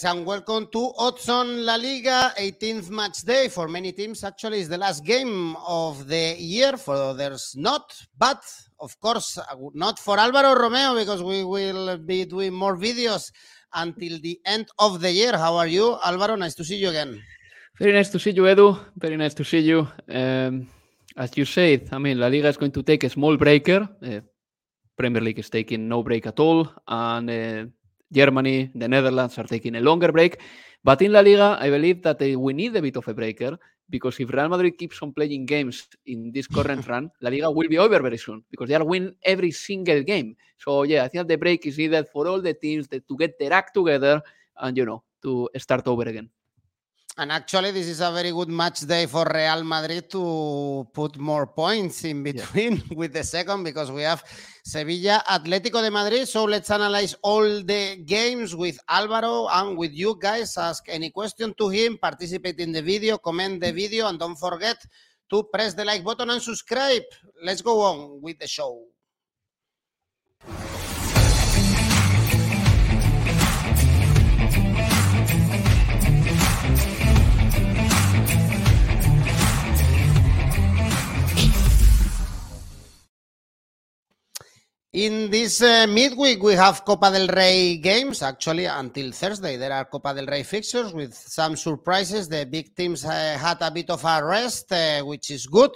guys, and welcome to Odds on La Liga, 18th match day. For many teams, actually, is the last game of the year. For others, not. But, of course, uh, not for Alvaro Romeo, because we will be doing more videos until the end of the year. How are you, Alvaro? Nice to see you again. Very nice to see you, Edu. Very nice to see you. Um, as you said, I mean, La Liga is going to take a small breaker. Uh, Premier League is taking no break at all. And uh, Germany, the Netherlands are taking a longer break. But in La Liga, I believe that uh, we need a bit of a breaker because if Real Madrid keeps on playing games in this current run, La Liga will be over very soon because they are winning every single game. So yeah, I think the break is needed for all the teams that, to get their act together and you know to start over again. And actually, this is a very good match day for Real Madrid to put more points in between yeah. with the second because we have Sevilla, Atletico de Madrid. So let's analyze all the games with Alvaro and with you guys. Ask any question to him, participate in the video, comment the video, and don't forget to press the like button and subscribe. Let's go on with the show. In this uh, midweek, we have Copa del Rey games. Actually, until Thursday, there are Copa del Rey fixtures with some surprises. The big teams uh, had a bit of a rest, uh, which is good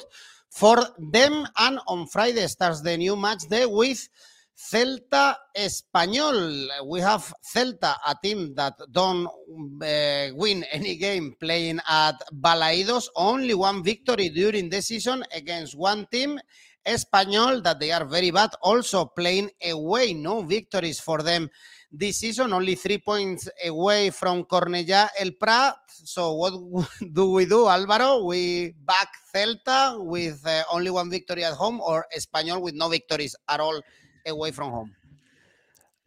for them. And on Friday starts the new match day with Celta Espanyol. We have Celta, a team that don't uh, win any game playing at Balaidos. Only one victory during the season against one team Espanyol that they are very bad, also playing away. No victories for them this season, only three points away from Cornellà El Prat. So what do we do, Alvaro? We back Celta with uh, only one victory at home or Espanyol with no victories at all away from home?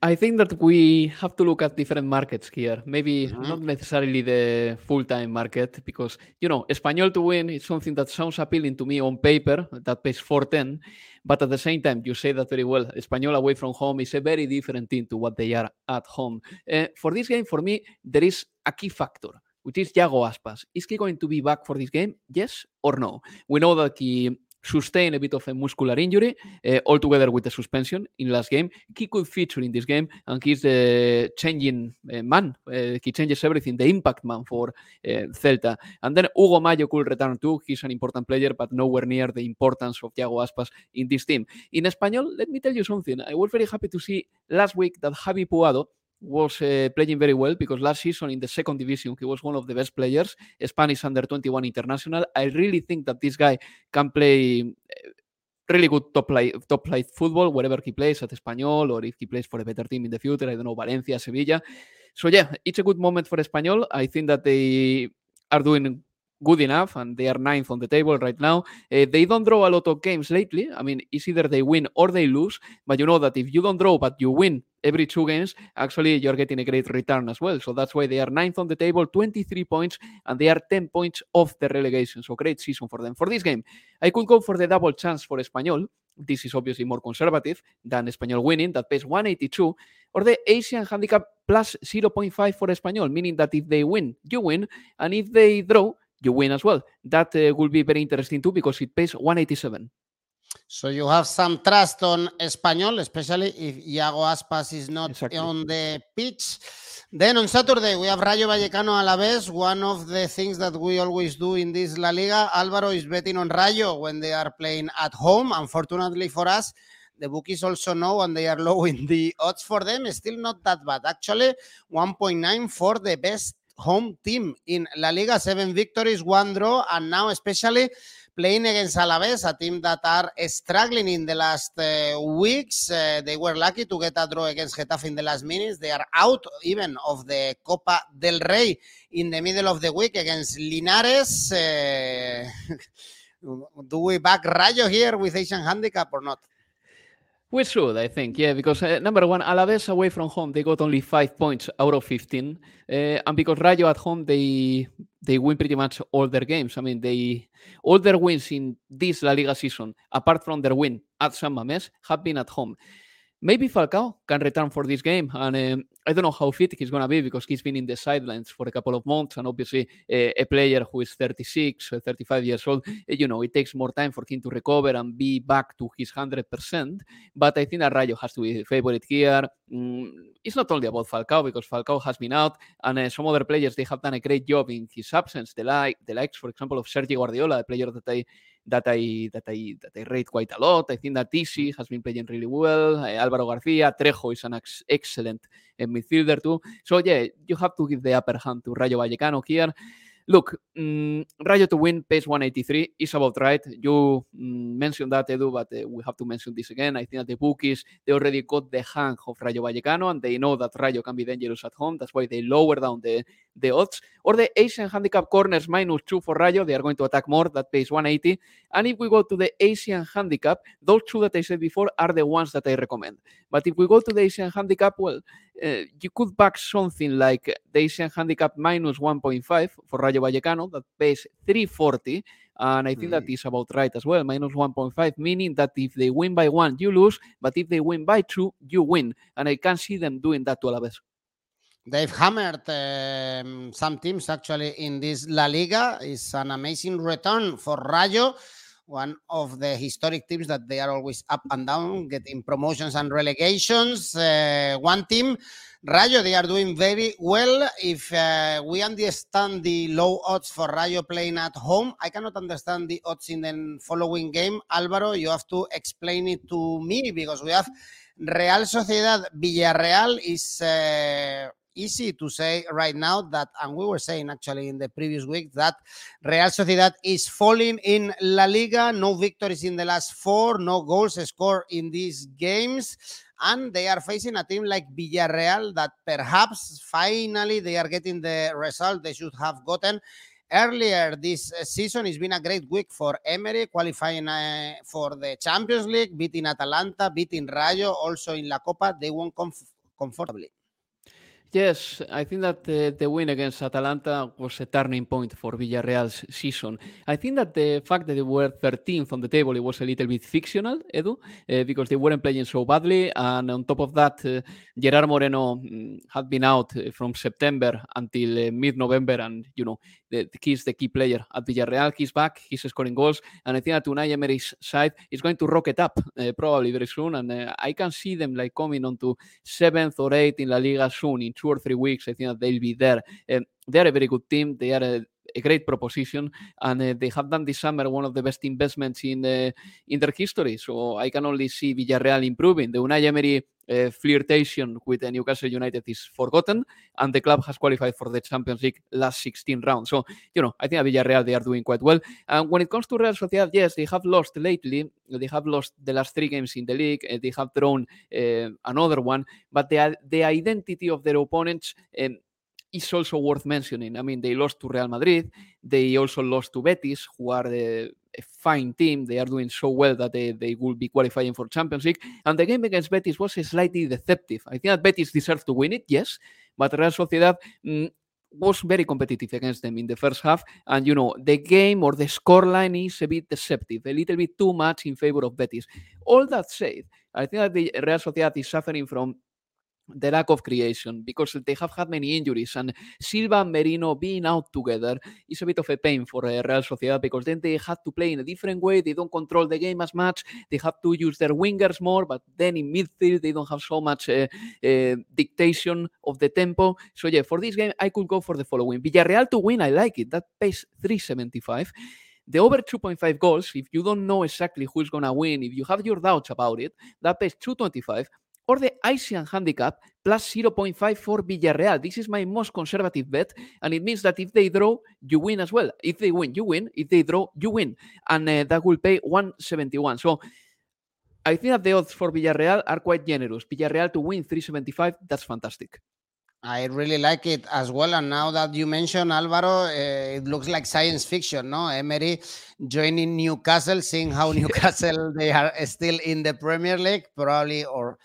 I think that we have to look at different markets here. Maybe mm-hmm. not necessarily the full-time market, because you know, Espanyol to win is something that sounds appealing to me on paper. That pays 410, but at the same time, you say that very well. Espanyol away from home is a very different team to what they are at home. Uh, for this game, for me, there is a key factor which is Iago Aspas. Is he going to be back for this game? Yes or no? We know that he sustain a bit of a muscular injury uh, altogether with the suspension in last game. He could feature in this game, and he's the changing uh, man. Uh, he changes everything, the impact man for Celta. And then Hugo Mayo could return too. He's an important player, but nowhere near the importance of Thiago Aspas in this team. In Espanyol, let me tell you something. I was very happy to see last week that Javi Puado was uh, playing very well because last season in the second division he was one of the best players spanish under 21 international. I really think that this guy can play uh, really good top play top play football wherever he plays at Espanyol or if he plays for a better team in the future i don't know valencia sevilla. So yeah it's a good moment for Espanyol. I think that they are doing good enough and they are ninth on the table right now. Uh, they don't draw a lot of games lately. I mean, it's either they win or they lose, but you know that if you don't draw but you win every two games, actually you're getting a great return as well. So that's why they are ninth on the table, 23 points, and they are 10 points off the relegation. So great season for them. For this game, I could go for the double chance for Espanyol. This is obviously more conservative than Espanyol winning, that pays 182, or the Asian handicap plus 0.5 for Espanyol, meaning that if they win, you win, and if they draw, you win as well. That uh, will be very interesting too because it pays 187. So you have some trust on Espanyol, especially if Iago Aspas is not exactly. on the pitch. Then on Saturday we have Rayo Vallecano Alaves. One of the things that we always do in this La Liga, Alvaro is betting on Rayo when they are playing at home. Unfortunately for us, the bookies also know and they are low in the odds for them. Still not that bad. Actually, 1.9 for the best home team in La Liga, seven victories, one draw, and now especially playing against Alaves, a team that are struggling in the last uh, weeks. Uh, they were lucky to get a draw against Getafe in the last minutes. They are out even of the Copa del Rey in the middle of the week against Linares. Uh, do we back Rayo here with Asian handicap or not? We should, I think, yeah, because uh, number one, Alaves away from home, they got only five points out of 15. Uh, and because Rayo at home, they they win pretty much all their games. I mean, they all their wins in this La Liga season, apart from their win at San Mamés, have been at home. Maybe Falcao can return for this game. And um, I don't know how fit he's going to be because he's been in the sidelines for a couple of months. And obviously, uh, a player who is 36, 35 years old, eh, you know, it takes more time for him to recover and be back to his 100%. But I think that Rayo has to be favorite here. Mm, it's not only about Falcao because Falcao has been out and uh, some other players, they have done a great job in his absence. The, the likes, for example, of Sergio Guardiola, a player that I that I that I that I rate quite a lot. I think that Isi has been playing really well. Uh, Alvaro Garcia, Trejo is an ex excellent uh, midfielder too. So yeah, you have to give the upper hand to Rayo Vallecano here. Look, um, Rayo to win pace 183 is about right. You um, mentioned that, Edu, but uh, we have to mention this again. I think that the bookies, they already got the hang of Rayo Vallecano and they know that Rayo can be dangerous at home. That's why they lower down the, the odds. Or the Asian handicap corners minus two for Rayo. They are going to attack more. That pays 180. And if we go to the Asian handicap, those two that I said before are the ones that I recommend. But if we go to the Asian handicap, well, uh, you could back something like the Asian handicap minus 1.5 for Rayo Vallecano that pays 340. And I think mm. that is about right as well, minus 1.5, meaning that if they win by one, you lose, but if they win by two, you win. And I can see them doing that to Alaves. They've hammered um, some teams actually in this La Liga. It's an amazing return for Rayo one of the historic teams that they are always up and down, getting promotions and relegations. Uh, one team, Rayo, they are doing very well. If uh, we understand the low odds for Rayo playing at home, I cannot understand the odds in the following game. Alvaro, you have to explain it to me because we have Real Sociedad Villarreal is. Uh, easy to say right now that, and we were saying actually in the previous week that Real Sociedad is falling in La Liga. No victories in the last four, no goals scored in these games. And they are facing a team like Villarreal that perhaps finally they are getting the result they should have gotten earlier this season. It's been a great week for Emery, qualifying uh, for the Champions League, beating Atalanta, beating Rayo, also in La Copa. They won comf- comfortably. Yes, I think that the, the, win against Atalanta was a turning point for Villarreal's season. I think that the fact that they were 13th on the table it was a little bit fictional, Edu, uh, because they weren't playing so badly. And on top of that, uh, Gerard Moreno mm, had been out uh, from September until uh, mid-November, and you know the, he's the key player at Villarreal. He's back, he's scoring goals, and I think that Unai Emery's side is going to rocket up uh, probably very soon. And uh, I can see them like coming on to seventh or eighth in La Liga soon in two or three weeks. I think that they'll be there. Um, they are a very good team. They are a, a great proposition, and uh, they have done this summer one of the best investments in uh, in their history. So I can only see Villarreal improving. The Unai Emery uh, flirtation with the Newcastle United is forgotten, and the club has qualified for the Champions League last 16 rounds. So, you know, I think at Villarreal they are doing quite well. And when it comes to Real Sociedad, yes, they have lost lately. They have lost the last three games in the league. They have thrown uh, another one, but the the identity of their opponents. Um, is also worth mentioning. I mean, they lost to Real Madrid. They also lost to Betis, who are the a fine team. They are doing so well that they, they will be qualifying for Champions League. And the game against Betis was slightly deceptive. I think that Betis deserved to win it, yes, but Real Sociedad mm, was very competitive against them in the first half. And, you know, the game or the scoreline is a bit deceptive, a little bit too much in favor of Betis. All that said, I think that the Real Sociedad is suffering from the lack of creation because they have had many injuries and Silva and Merino being out together is a bit of a pain for uh, Real Sociedad because then they have to play in a different way they don't control the game as much they have to use their wingers more but then in midfield they don't have so much uh, uh, dictation of the tempo. So yeah for this game I could go for the following. Villarreal to win I like it that pays 375 the over 2.5 goals, if you don't know exactly who's going to win, if you have your doubts about it, that pays 225 or the Asian handicap plus 0.5 for Villarreal. This is my most conservative bet, and it means that if they draw, you win as well. If they win, you win. If they draw, you win. And uh, that will pay 171. So I think that the odds for Villarreal are quite generous. Villarreal to win 375, that's fantastic. I really like it as well. And now that you mention Alvaro, uh, it looks like science fiction, no? Emery joining Newcastle, seeing how Newcastle they are still in the Premier League, probably or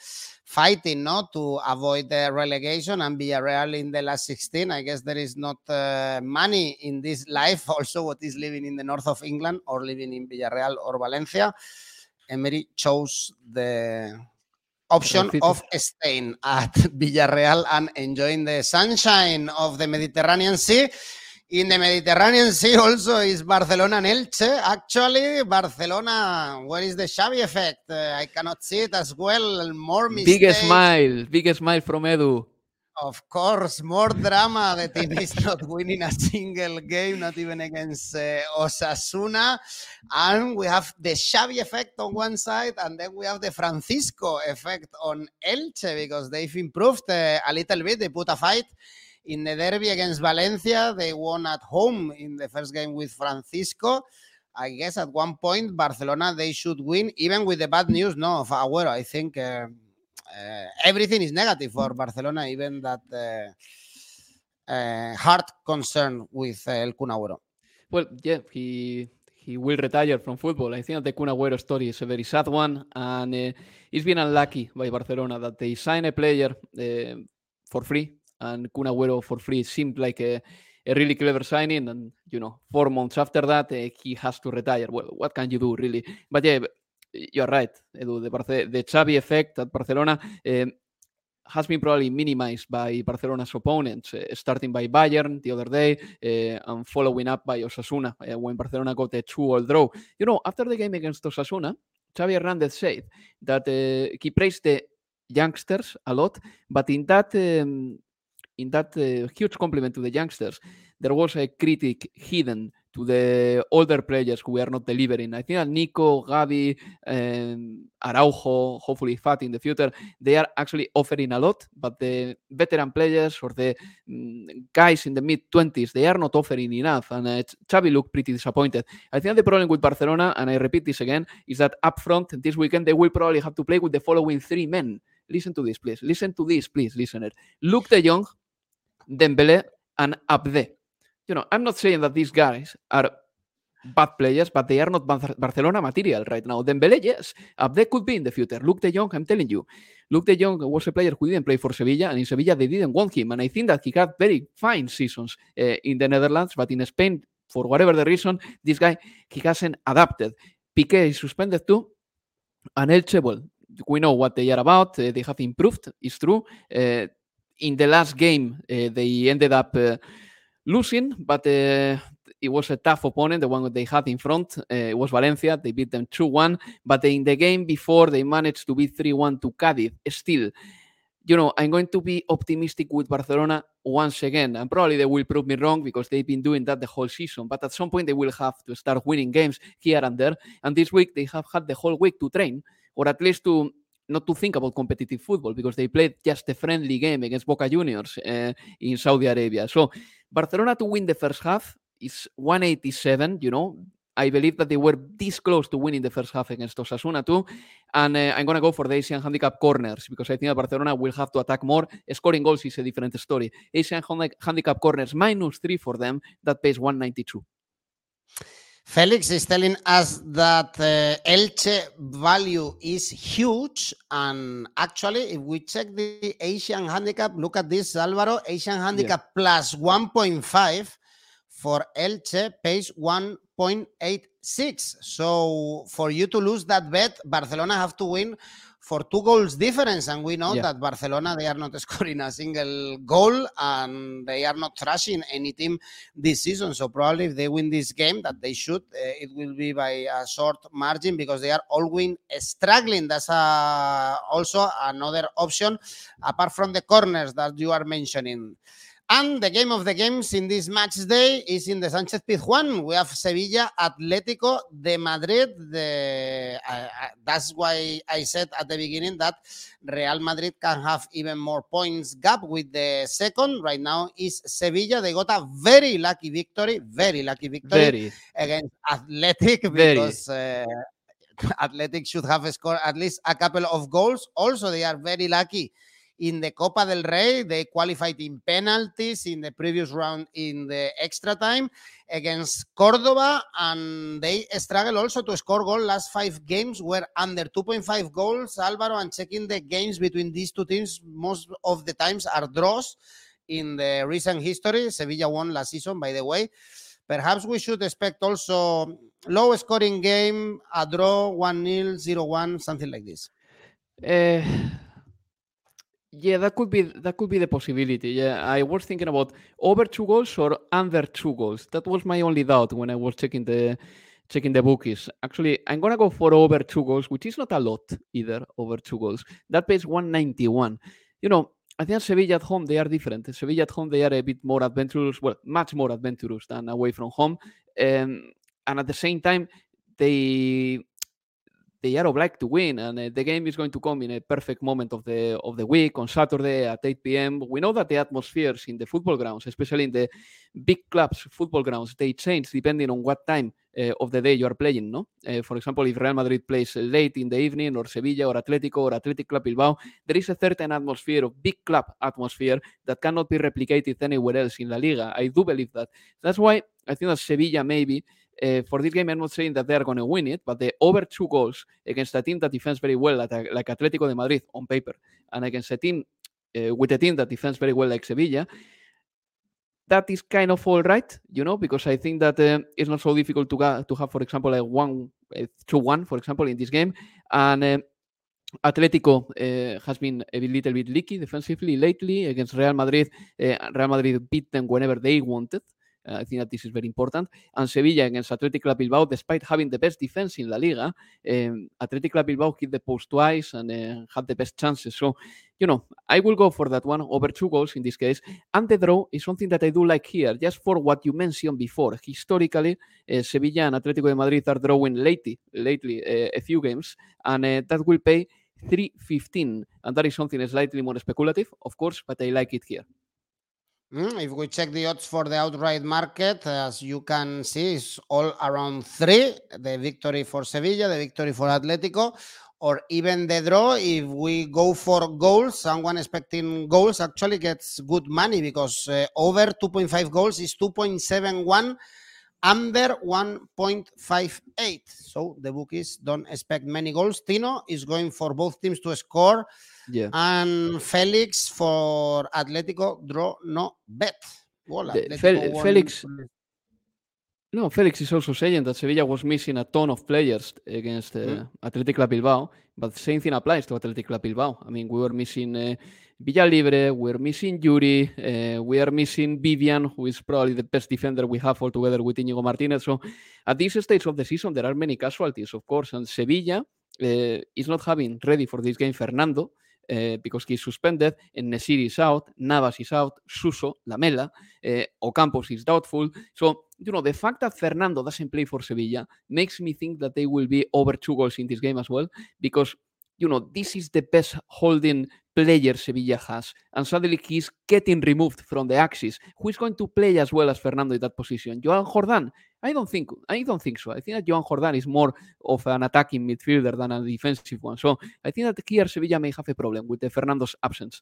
fighting not to avoid the relegation and Villarreal in the last 16. I guess there is not uh, money in this life. Also, what is living in the north of England or living in Villarreal or Valencia. Emery chose the option of staying at Villarreal and enjoying the sunshine of the Mediterranean Sea. In the Mediterranean Sea also is Barcelona and Elche. Actually, Barcelona, where is the Xavi effect? Uh, I cannot see it as well. More mistakes. Big smile, big smile from Edu. Of course, more drama. The team is not winning a single game, not even against uh, Osasuna. And we have the Xavi effect on one side, and then we have the Francisco effect on Elche because they've improved uh, a little bit. They put a fight in the derby against Valencia. They won at home in the first game with Francisco. I guess at one point, Barcelona, they should win, even with the bad news no, of Agüero. I think. Uh, everything is negative for Barcelona, even that uh, uh, concern with El Kun Agüero. Well, yeah, he he will retire from football. I think the Kun Agüero story is a very sad one, and uh, it's been unlucky by Barcelona that they sign a player uh, for free, and Kun Agüero for free seemed like a, a, really clever signing. And you know, four months after that, uh, he has to retire. Well, what can you do, really? But yeah, you're right, Edu. The, Barce- the Xavi effect at Barcelona uh, has been probably minimized by Barcelona's opponents, uh, starting by Bayern the other day uh, and following up by Osasuna when Barcelona got a two-all draw. You know, after the game against Osasuna, Xavi Hernandez said that he praised the youngsters a lot, but in that um, in that huge compliment to the youngsters, there was a critic hidden to the older players who are not delivering. I think that Nico, Gavi, um, Araujo, hopefully Fati in the future, they are actually offering a lot, but the veteran players or the um, guys in the mid 20s, they are not offering enough. And uh, Xavi looked pretty disappointed. I think the problem with Barcelona, and I repeat this again, is that up front this weekend they will probably have to play with the following three men. Listen to this, please. Listen to this, please, listener. Luuk de Jong, Dembele, and Abde you know, I'm not saying that these guys are bad players, but they are not Barcelona material right now. Dembele, yes, they could be in the future. Luuk De Jong, I'm telling you, Luuk De Jong was a player who didn't play for Sevilla, and in Sevilla they didn't want him. And I think that he had very fine seasons uh, in the Netherlands, but in Spain, for whatever the reason, this guy he hasn't adapted. Piqué is suspended too, and Elche, well, we know what they are about. Uh, they have improved, it's true. Uh, in the last game, they ended up losing, but uh, it was a tough opponent, the one that they had in front. Uh, it was Valencia. They beat them 2 1. But in the game before, they managed to beat 3 1 to Cadiz. Still, you know, I'm going to be optimistic with Barcelona once again. And probably they will prove me wrong because they've been doing that the whole season. But at some point, they will have to start winning games here and there. And this week, they have had the whole week to train, or at least to not to think about competitive football because they played just a friendly game against Boca Juniors uh, in Saudi Arabia. So Barcelona to win the first half is 187, you know. I believe that they were this close to winning the first half against Osasuna too. And uh, I'm going to go for the Asian handicap corners because I think that Barcelona will have to attack more. Scoring goals is a different story. Asian handicap corners minus three for them. That pays 192. Felix is telling us that uh, Elche value is huge. And actually, if we check the Asian handicap, look at this, Alvaro. Asian handicap yeah. plus 1.5 for Elche pays 1.86. So for you to lose that bet, Barcelona have to win for two goals difference. And we know yeah. that Barcelona, they are not scoring a single goal and they are not thrashing any team this season. So probably if they win this game, that they should, uh, it will be by a short margin because they are all always struggling. That's a, also another option apart from the corners that you are mentioning. And the game of the games in this match day is in the Sanchez Pizjuan. We have Sevilla, Atletico de Madrid. The, uh, that's why I said at the beginning that Real Madrid can have even more points gap with the second. Right now is Sevilla. They got a very lucky victory, very lucky victory very. against Athletic because uh, Athletic should have scored at least a couple of goals. Also, they are very lucky in the Copa del Rey. They qualified in penalties in the previous round in the extra time against Cordoba, and they struggle also to score goal. Last five games were under 2.5 goals. Alvaro, and checking the games between these two teams, most of the times are draws in the recent history. Sevilla won last season, by the way. Perhaps we should expect also low scoring game, a draw, 1 0, 0 1, something like this. Uh, yeah, that could be that could be the possibility. Yeah, I was thinking about over two goals or under two goals. That was my only doubt when I was checking the checking the bookies. Actually, I'm gonna go for over two goals, which is not a lot either. Over two goals. That pays 191. You know, I think Sevilla at home they are different. Sevilla at home they are a bit more adventurous. Well, much more adventurous than away from home. Um, and at the same time, they they are obliged to win, and uh, the game is going to come in a perfect moment of the of the week on Saturday at 8 p.m. We know that the atmospheres in the football grounds, especially in the big clubs football grounds, they change depending on what time uh, of the day you are playing. No, uh, for example, if Real Madrid plays late in the evening, or Sevilla, or Atletico, or Athletic Club Bilbao, there is a certain atmosphere of big club atmosphere that cannot be replicated anywhere else in La Liga. I do believe that. That's why I think that Sevilla maybe uh, for this game, I'm not saying that they are going to win it, but the over two goals against a team that defends very well, like, Atletico de Madrid on paper, and against a team uh, with a team that defends very well, like Sevilla, that is kind of all right, you know, because I think that uh, it's not so difficult to, to have, for example, like one, 2 1, for example, in this game. And Atletico uh, has been a little bit leaky defensively lately against Real Madrid. Uh, Real Madrid beat them whenever they wanted. I think that this is very important. And Sevilla against Athletic Club Bilbao, despite having the best defense in La Liga, um, Athletic Club Bilbao hit the post twice and uh, had the best chances. So, you know, I will go for that one over two goals in this case. And the draw is something that I do like here, just for what you mentioned before. Historically, uh, Sevilla and Atletico de Madrid are drawing lately, lately uh, a few games, and uh, that will pay 315. And that is something slightly more speculative, of course, but I like it here. Mm, if we check the odds for the outright market, as you can see, it's all around three. The victory for Sevilla, the victory for Atletico, or even the draw. If we go for goals, someone expecting goals actually gets good money because uh, over 2.5 goals is 2.71 under 1.58. So the bookies don't expect many goals. Tino is going for both teams to score. Yeah. And Felix for Atletico draw no bet. Well, Fel- Felix- No, Felix is also saying that Sevilla was missing a ton of players against uh, Mm. Athletic Club Bilbao, but the same thing applies to Athletic Club Bilbao. I mean, we were missing uh, Villalibre, we're missing Yuri, uh, we are missing Vivian, who is probably the best defender we have altogether with Inigo Martinez. So at this stage of the season, there are many casualties, of course, and Sevilla uh, is not having ready for this game Fernando. Uh, because he's suspended, and Nesiri is out, Navas is out, Suso, Lamela, uh, Ocampos is doubtful. So, you know, the fact that Fernando doesn't play for Sevilla makes me think that they will be over two goals in this game as well, because, you know, this is the best holding player Sevilla has, and suddenly he's getting removed from the axis. Who is going to play as well as Fernando in that position? Joan Jordan? I don't think I don't think so. I think that Joan Jordan is more of an attacking midfielder than a defensive one. So I think that here Sevilla may have a problem with the Fernando's absence.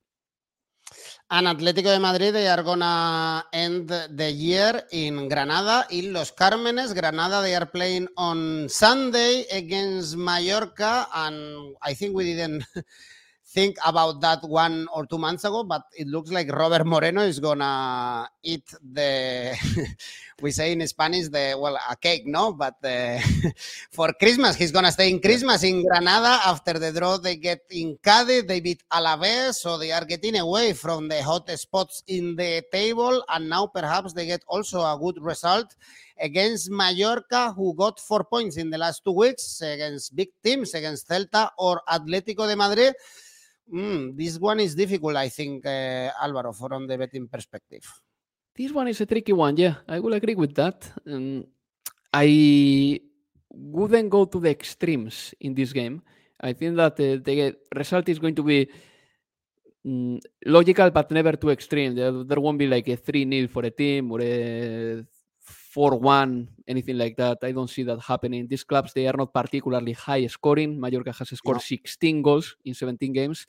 And Atlético de Madrid, they are gonna end the year in Granada, in Los Cármenes. Granada, they are playing on Sunday against Mallorca, and I think we didn't think about that one or two months ago, but it looks like Robert Moreno is gonna eat the we say in Spanish the well a cake, no, but uh, for Christmas he's gonna stay in Christmas in Granada. After the draw, they get in Cádiz, they beat Alaves, so they are getting away from the hot spots in the table, and now perhaps they get also a good result against Mallorca, who got four points in the last two weeks against big teams, against Celta or Atlético de Madrid. Mm, this one is difficult, I think, uh, Alvaro, from the betting perspective. This one is a tricky one. Yeah, I will agree with that. Um, I wouldn't go to the extremes in this game. I think that uh, the result is going to be mm, logical, but never too extreme. There, there won't be like a 3 0 for a team or a 4 1, anything like that. I don't see that happening. These clubs, they are not particularly high scoring. Mallorca has scored No. 16 goals in 17 games.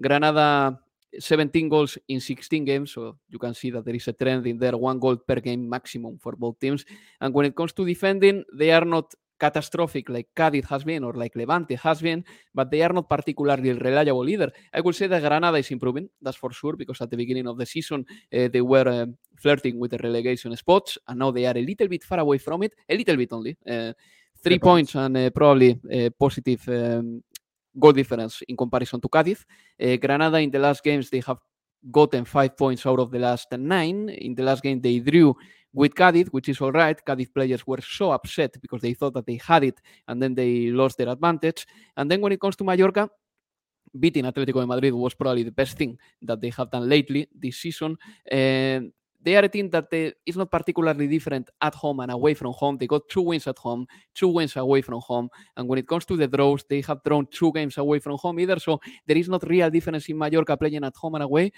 Granada 17 goals in 16 games, so you can see that there is a trend in there, one goal per game maximum for both teams. And when it comes to defending, they are not catastrophic like Cádiz has been or like Levante has been, but they are not particularly reliable either. I would say that Granada is improving, that's for sure, because at the beginning of the season uh, they were uh, flirting with the relegation spots, and now they are a little bit far away from it, a little bit only. Uh, three points. points and uh, probably positive um, goal difference in comparison to Cadiz. Uh, Granada in the last games they have gotten five points out of the last nine. In the last game they drew with Cadiz, which is all right. Cadiz players were so upset because they thought that they had it and then they lost their advantage. And then when it comes to Mallorca, beating Atletico de Madrid was probably the best thing that they have done lately this season. And they are a team that they, is not particularly different at home and away from home. They got two wins at home, two wins away from home. And when it comes to the draws, they have drawn two games away from home either. So there is not real difference in Mallorca playing at home and away.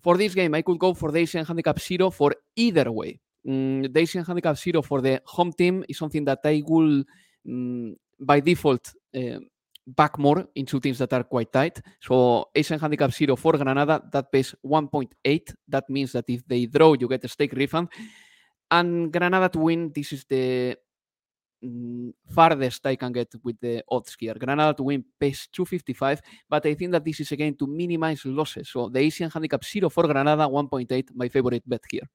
For this game, I could go for the Asian Handicap Zero for either way. Mm, the Asian Handicap Zero for the home team is something that I will, mm, by default, uh, back more into teams that are quite tight. So Asian Handicap Zero for Granada, that pays 1.8. That means that if they draw, you get a stake refund. And Granada to win, this is the Mm, farthest I can get with the odds here. Granada to win pays 255, but I think that this is again to minimize losses. So the Asian Handicap Zero for Granada, 1.8, my favorite bet here.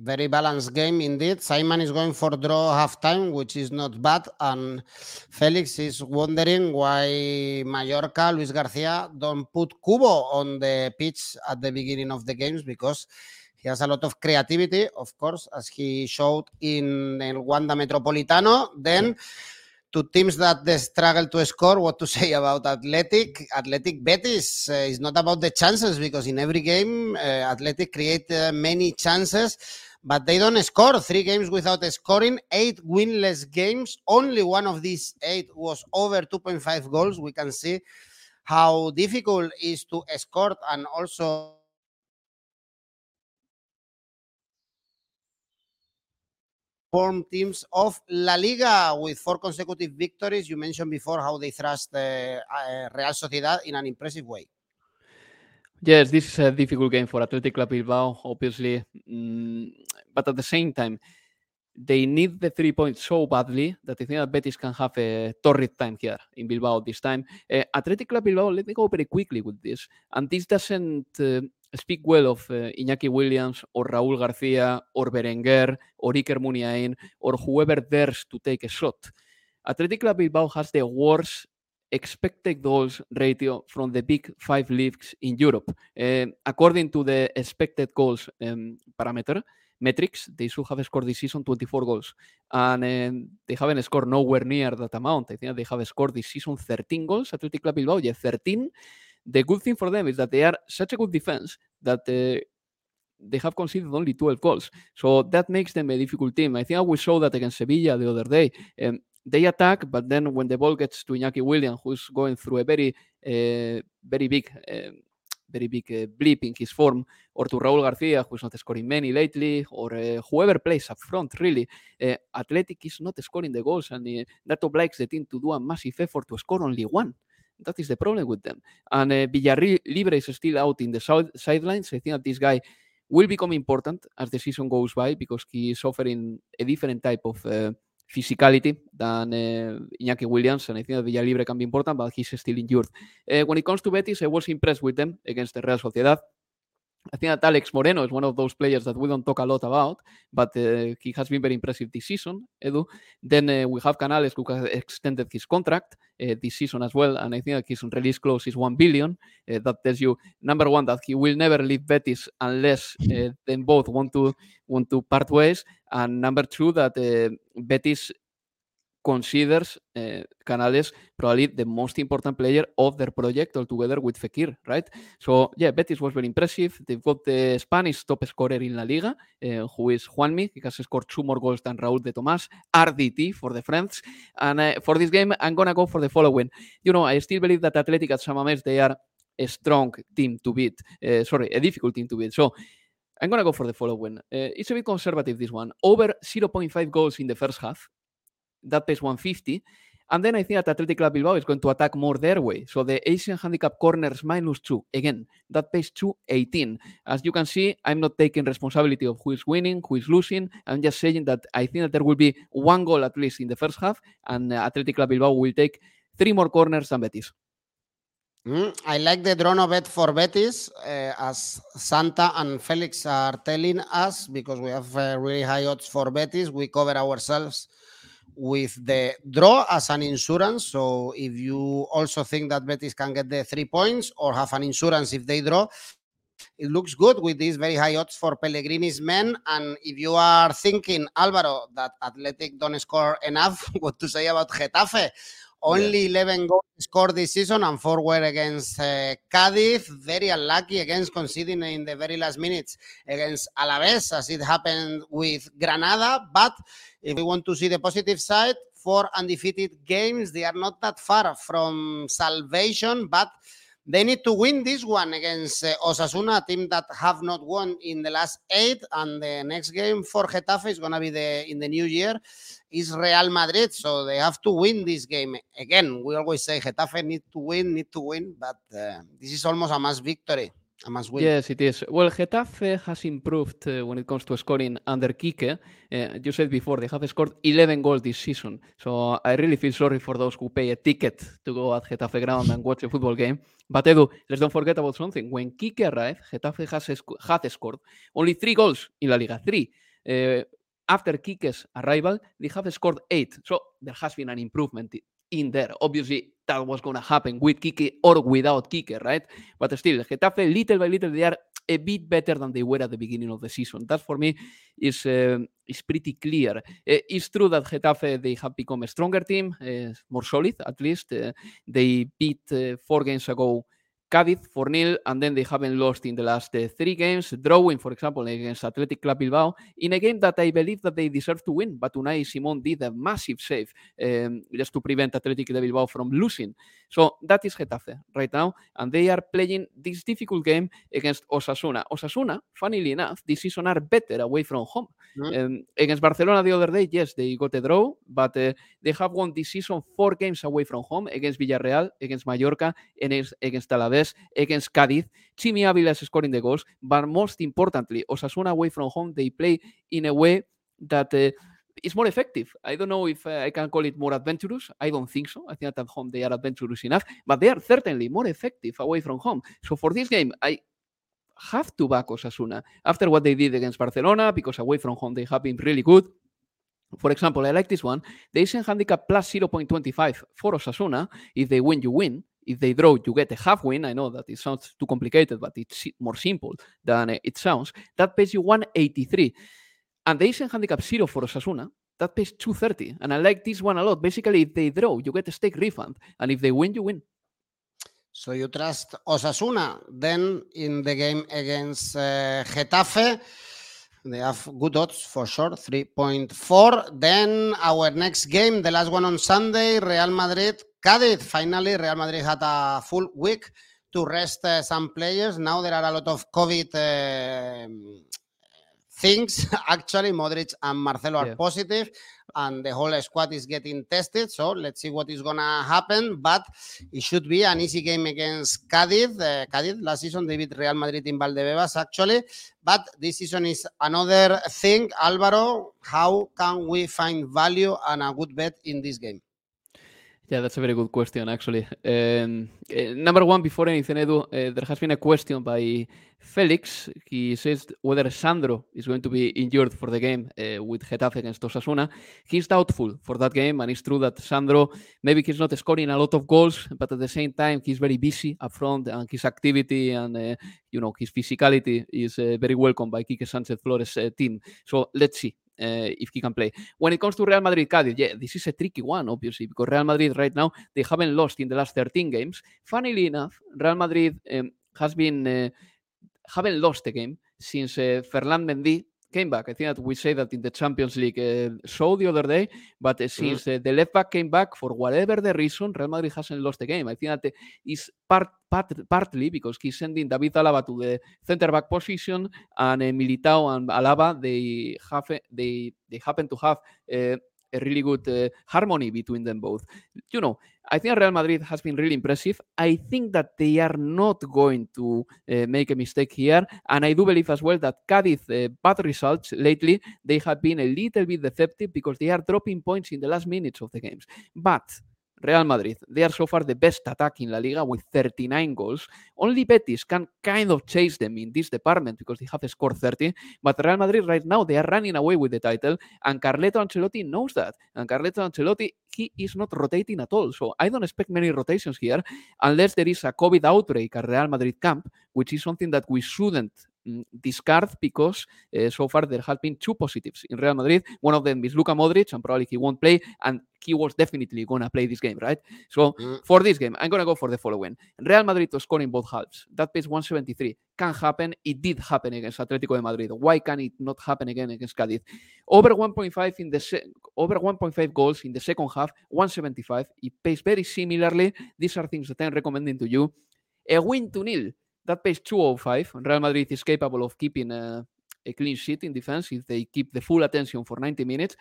Very balanced game indeed. Simon is going for draw half time, which is not bad. And Felix is wondering why Mallorca, Luis Garcia don't put Kubo on the pitch at the beginning of the games because he has a lot of creativity, of course, as he showed in El Wanda Metropolitano. Then to teams that they struggle to score, what to say about Athletic? Athletic Betis uh, is not about the chances because in every game, uh, Athletic create uh, many chances but they don't score. Three games without scoring, eight winless games. Only one of these eight was over 2.5 goals. We can see how difficult it is to score and also form teams of La Liga with four consecutive victories. You mentioned before how they thrashed the uh, Real Sociedad in an impressive way. Yes, this is a difficult game for Athletic Club Bilbao, obviously, mm, but at the same time, they need the three points so badly that I think that Betis can have a torrid time here in Bilbao this time. Uh, Athletic Club Bilbao, let me go very quickly with this, and this doesn't uh, speak well of uh, Iñaki Williams or Raúl García or Berenguer or Iker Muniain or whoever dares to take a shot. Athletic Club Bilbao has the worst expected goals ratio from the big five leagues in Europe. Uh, according to the expected goals um, parameter metrics, they should have scored this season 24 goals, and um, they haven't scored nowhere near that amount. I think they have scored this season 13 goals. Athletic Club Bilbao, yeah, 13. The good thing for them is that they are such a good defense that. Uh, they have conceded only 12 goals. So that makes them a difficult team. I think we saw that against Sevilla the other day. Um, they attack, but then when the ball gets to Iñaki Williams, who's going through a very, uh, very big, uh, very big uh, blip in his form, or to Raúl García, who's not scoring many lately, or whoever plays up front, really, Athletic is not scoring the goals, and that obliges the team to do a massive effort to score only one. That is the problem with them. And uh, Villalibre is still out in the side- sidelines. I think that this guy will become important as the season goes by because he is offering a different type of uh, physicality than uh, Iñaki Williams, and I think that Villalibre can be important, but he's still injured. Uh, when it comes to Betis, I was impressed with them against the Real Sociedad. I think that Alex Moreno is one of those players that we don't talk a lot about, but uh, he has been very impressive this season, Edu. Then uh, we have Canales who has extended his contract uh, this season as well, and I think that his release clause is 1 billion. Uh, that tells you, number one, that he will never leave Betis unless uh, them both want to want to part ways, and number two, that uh, Betis considers uh, Canales probably the most important player of their project altogether with Fekir, right? So, yeah, Betis was very impressive. They've got the Spanish top scorer in La Liga, uh, who is Juanmi. He has scored two more goals than Raúl de Tomás, RDT for the French. And uh, for this game, I'm going to go for the following. You know, I still believe that Athletic at San Mamés, they are a strong team to beat. sorry, a difficult team to beat. So, I'm going to go for the following. It's a bit conservative, this one. Over 0.5 goals in the first half that pays 150. And then I think that Athletic Club Bilbao is going to attack more their way. So the Asian handicap corners minus two. Again, that pays 218. As you can see, I'm not taking responsibility of who is winning, who is losing. I'm just saying that I think that there will be one goal at least in the first half, and uh, Athletic Club Bilbao will take three more corners than Betis. Mm, I like the drone bet for Betis, uh, as Santa and Felix are telling us, because we have uh, really high odds for Betis. We cover ourselves with the draw as an insurance. So if you also think that Betis can get the three points or have an insurance if they draw, it looks good with these very high odds for Pellegrini's men. And if you are thinking, Alvaro, that Athletic don't score enough, what to say about Getafe? Only yeah. 11 goals scored this season and four were against uh, Cadiz. Very unlucky against conceding in the very last minutes against Alaves, as it happened with Granada. But if we want to see the positive side, four undefeated games, they are not that far from salvation, but they need to win this one against uh, Osasuna, a team that have not won in the last eight. And the next game for Getafe is going to be the in the new year is Real Madrid. So they have to win this game. Again, we always say Getafe need to win, need to win, but uh, this is almost a must victory. A must win. Yes, it is. Well, Getafe has improved uh, when it comes to scoring under Kike. Uh, you said before they have scored 11 goals this season. So I really feel sorry for those who pay a ticket to go at Getafe ground and watch a football game. But Edu, let's don't forget about something. When Kike arrived, Getafe has, has scored only three goals in La Liga. Three. Uh, after Quique's arrival, they have scored eight. So there has been an improvement in there. Obviously, that was going to happen with Quique or without Quique, right? But still, Getafe, little by little, they are a bit better than they were at the beginning of the season. That for me is uh, is pretty clear. Uh, it's true that Getafe they have become a stronger team, uh, more solid at least. Uh, they beat uh, four games ago Cádiz for nil, and then they haven't lost in the last uh, three games, drawing, for example, against Athletic Club Bilbao, in a game that I believe that they deserve to win, but Unai Simon did a massive save um, just to prevent Athletic de Bilbao from losing. So that is Getafe right now, and they are playing this difficult game against Osasuna. Osasuna, funnily enough, this season are better away from home. Mm-hmm. Um, against Barcelona the other day, yes, they got a draw, but uh, they have won this season four games away from home against Villarreal, against Mallorca, and against Alavés, against Cádiz. Chimi Avila is scoring the goals, but most importantly, Osasuna away from home, they play in a way that uh, is more effective. I don't know if uh, I can call it more adventurous. I don't think so. I think at home they are adventurous enough, but they are certainly more effective away from home. So for this game, I have to back Osasuna after what they did against Barcelona because away from home they have been really good. For example, I like this one. They send handicap plus 0.25 for Osasuna. If they win, you win. If they draw, you get a half win. I know that it sounds too complicated, but it's more simple than it sounds. That pays you 183. And they send handicap zero for Osasuna. That pays 230. And I like this one a lot. Basically, if they draw, you get a stake refund. And if they win, you win. So you trust Osasuna. Then in the game against uh, Getafe, they have good odds for sure, 3.4. Then our next game, the last one on Sunday, Real Madrid, Cádiz. Finally, Real Madrid had a full week to rest uh, some players. Now there are a lot of COVID uh, things. Actually, Modric and Marcelo are yeah. positive and the whole squad is getting tested. So let's see what is gonna happen. But it should be an easy game against Cadiz. Uh, Cadiz last season they beat Real Madrid in Valdebebas actually, but this season is another thing. Alvaro, how can we find value and a good bet in this game? Yeah, that's a very good question, actually. Um, uh, number one, before anything, Edu, uh, there has been a question by Felix. He says whether Sandro is going to be injured for the game uh, with Getafe against Osasuna. He's doubtful for that game, and it's true that Sandro maybe he's not scoring a lot of goals, but at the same time he's very busy up front, and his activity and you know his physicality is very welcome by Quique Sanchez Flores' team. So let's see uh, if he can play. When it comes to Real Madrid Cádiz, yeah, this is a tricky one, obviously, because Real Madrid right now they haven't lost in the last 13 games. Funnily enough, Real Madrid um, has been uh, haven't lost a game since uh, Ferland Mendy came back. I think that we say that in the Champions League uh, show the other day, but uh, mm-hmm. since uh, the left back came back for whatever the reason, Real Madrid hasn't lost the game. I think that is part, part partly because he's sending David Alaba to the center back position, and uh, Militao and Alaba they have they they happen to have uh, a really good uh, harmony between them both. You know, I think Real Madrid has been really impressive. I think that they are not going to uh, make a mistake here, and I do believe as well that Cádiz uh, bad results lately they have been a little bit deceptive because they are dropping points in the last minutes of the games. But Real Madrid. They are so far the best attack in La Liga with 39 goals. Only Betis can kind of chase them in this department because they have scored 30. But Real Madrid right now, they are running away with the title. And Carletto Ancelotti knows that. And Carletto Ancelotti, he is not rotating at all. So I don't expect many rotations here unless there is a COVID outbreak at Real Madrid camp, which is something that we shouldn't discard because uh, so far there have been two positives in Real Madrid. One of them is Luka Modric, and probably he won't play, and he was definitely going to play this game, right? So mm. for this game, I'm going to go for the following Real Madrid to score in both halves. That pays 173. Can happen. It did happen against Atletico de Madrid. Why can it not happen again against Cadiz? Over 1.5 in the se- over 1.5 goals in the second half, 175. It pays very similarly. These are things that I'm recommending to you. A win to nil that pays 205. Real Madrid is capable of keeping a, a clean sheet in defense if they keep the full attention for 90 minutes.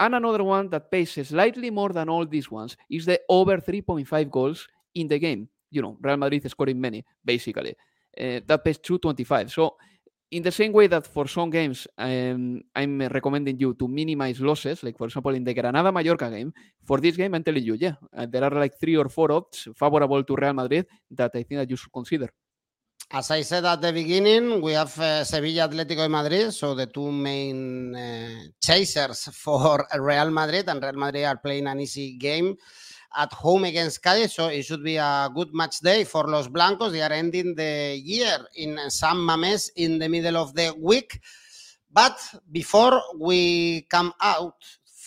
And another one that pays slightly more than all these ones is the over 3.5 goals in the game. You know, Real Madrid is scoring many, basically. Uh, that pays 225. So, in the same way that for some games um, I'm recommending you to minimize losses, like for example in the Granada Mallorca game, for this game I'm telling you, yeah, uh, there are like three or four odds favorable to Real Madrid that I think that you should consider. As I said at the beginning, we have uh, Sevilla Atlético de Madrid, so the two main uh, chasers for Real Madrid, and Real Madrid are playing an easy game at home against Cádiz, so it should be a good match day for Los Blancos. They are ending the year in San Mamés in the middle of the week. But before we come out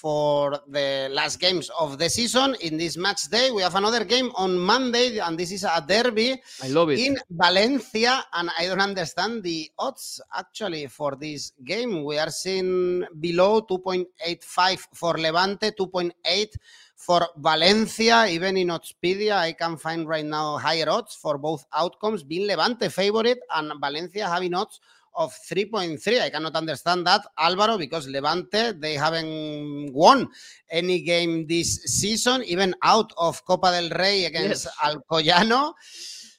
for the last games of the season. In this match day, we have another game on Monday, and this is a derby I love it. in Valencia. And I don't understand the odds actually for this game. We are seeing below 2.85 for Levante, 2.8 for Valencia. Even in Oddspedia, I can find right now higher odds for both outcomes, being Levante favorite and Valencia having odds of 3.3. I cannot understand that, Alvaro, because Levante, they haven't won any game this season, even out of Copa del Rey against yes. Alcoyano.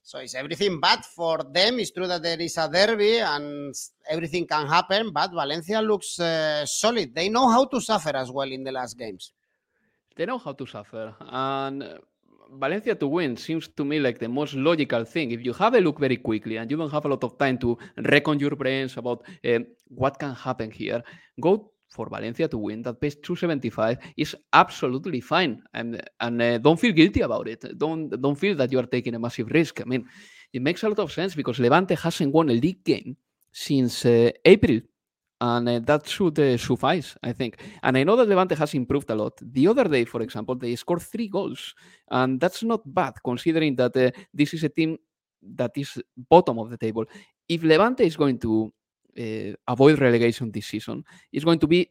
So it's everything bad for them. It's true that there is a derby and everything can happen, but Valencia looks uh, solid. They know how to suffer as well in the last games. They know how to suffer. And Valencia to win seems to me like the most logical thing. If you have a look very quickly and you don't have a lot of time to reckon your brains about uh, what can happen here, go for Valencia to win. That pays 275 is absolutely fine, and and uh, don't feel guilty about it. Don't don't feel that you are taking a massive risk. I mean, it makes a lot of sense because Levante hasn't won a league game since uh, April and uh, that should uh, suffice, I think. And I know that Levante has improved a lot. The other day, for example, they scored three goals, and that's not bad considering that uh, this is a team that is bottom of the table. If Levante is going to uh, avoid relegation this season, it's going to be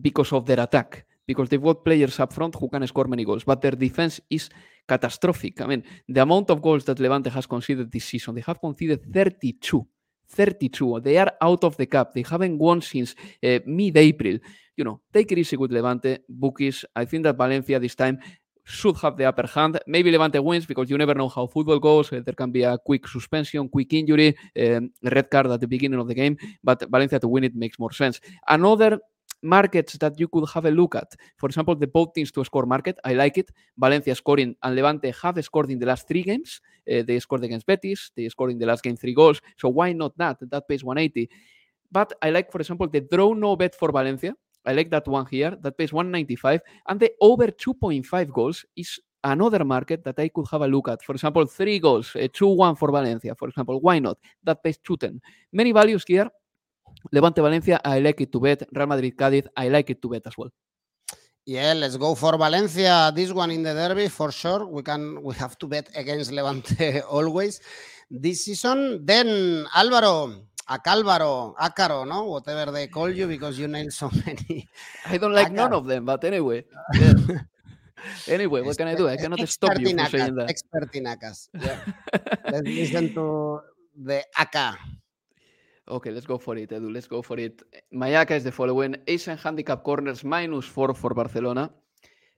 because of their attack. Because they've got players up front who can score many goals, but their defense is catastrophic. I mean, the amount of goals that Levante has conceded this season, they have conceded 32 32. They are out of the cup. They haven't won since uh, mid-April. You know, take it easy with Levante. Bookies. I think that Valencia this time should have the upper hand. Maybe Levante wins because you never know how football goes. Uh, there can be a quick suspension, quick injury, um, red card at the beginning of the game. But Valencia to win it makes more sense. Another markets that you could have a look at. For example, the both teams to score market. I like it. Valencia scoring and Levante have scored in the last three games. Uh, they scored against Betis. They scored in the last game three goals. So why not that? That pays 180. But I like, for example, the draw no bet for Valencia. I like that one here. That pays 195. And the over 2.5 goals is another market that I could have a look at. For example, three goals, 2-1 for Valencia, for example. Why not? That pays 210. Many values here. Levante Valencia, I like it to bet. Real Madrid Cádiz, I like it to bet as well. Yeah, let's go for Valencia. This one in the derby for sure. We can we have to bet against Levante always this season. Then Álvaro, Acálvaro, Acaro, no? Whatever they call you because you named so many. I don't like Acaro. none of them, but anyway. Yeah. anyway, what can I do? I cannot stop you from saying that. Expert in ACCAs. Yeah. let's listen to the ACCA. Okay, let's go for it, Edu. Let's go for it. Mayaca is the following. Asian handicap corners minus four for Barcelona.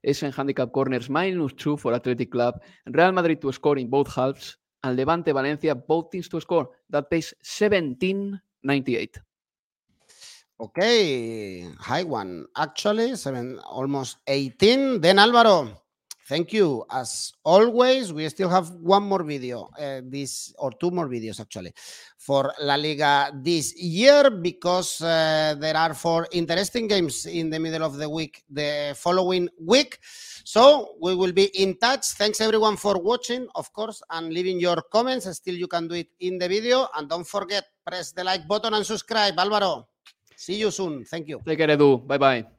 Asian handicap corners minus two for Athletic Club. Real Madrid to score in both halves. And Levante Valencia, both teams to score. That pays 17.98. Okay, high one. Actually, seven, almost 18. Then Álvaro, thank you as always. We still have one more video, uh, this or two more videos actually, for La Liga this year because uh, there are four interesting games in the middle of the week, the following week. So we will be in touch. Thanks everyone for watching, of course, and leaving your comments. Still, you can do it in the video, and don't forget press the like button and subscribe. Alvaro, see you soon. Thank you. Take care, Edu. Bye bye.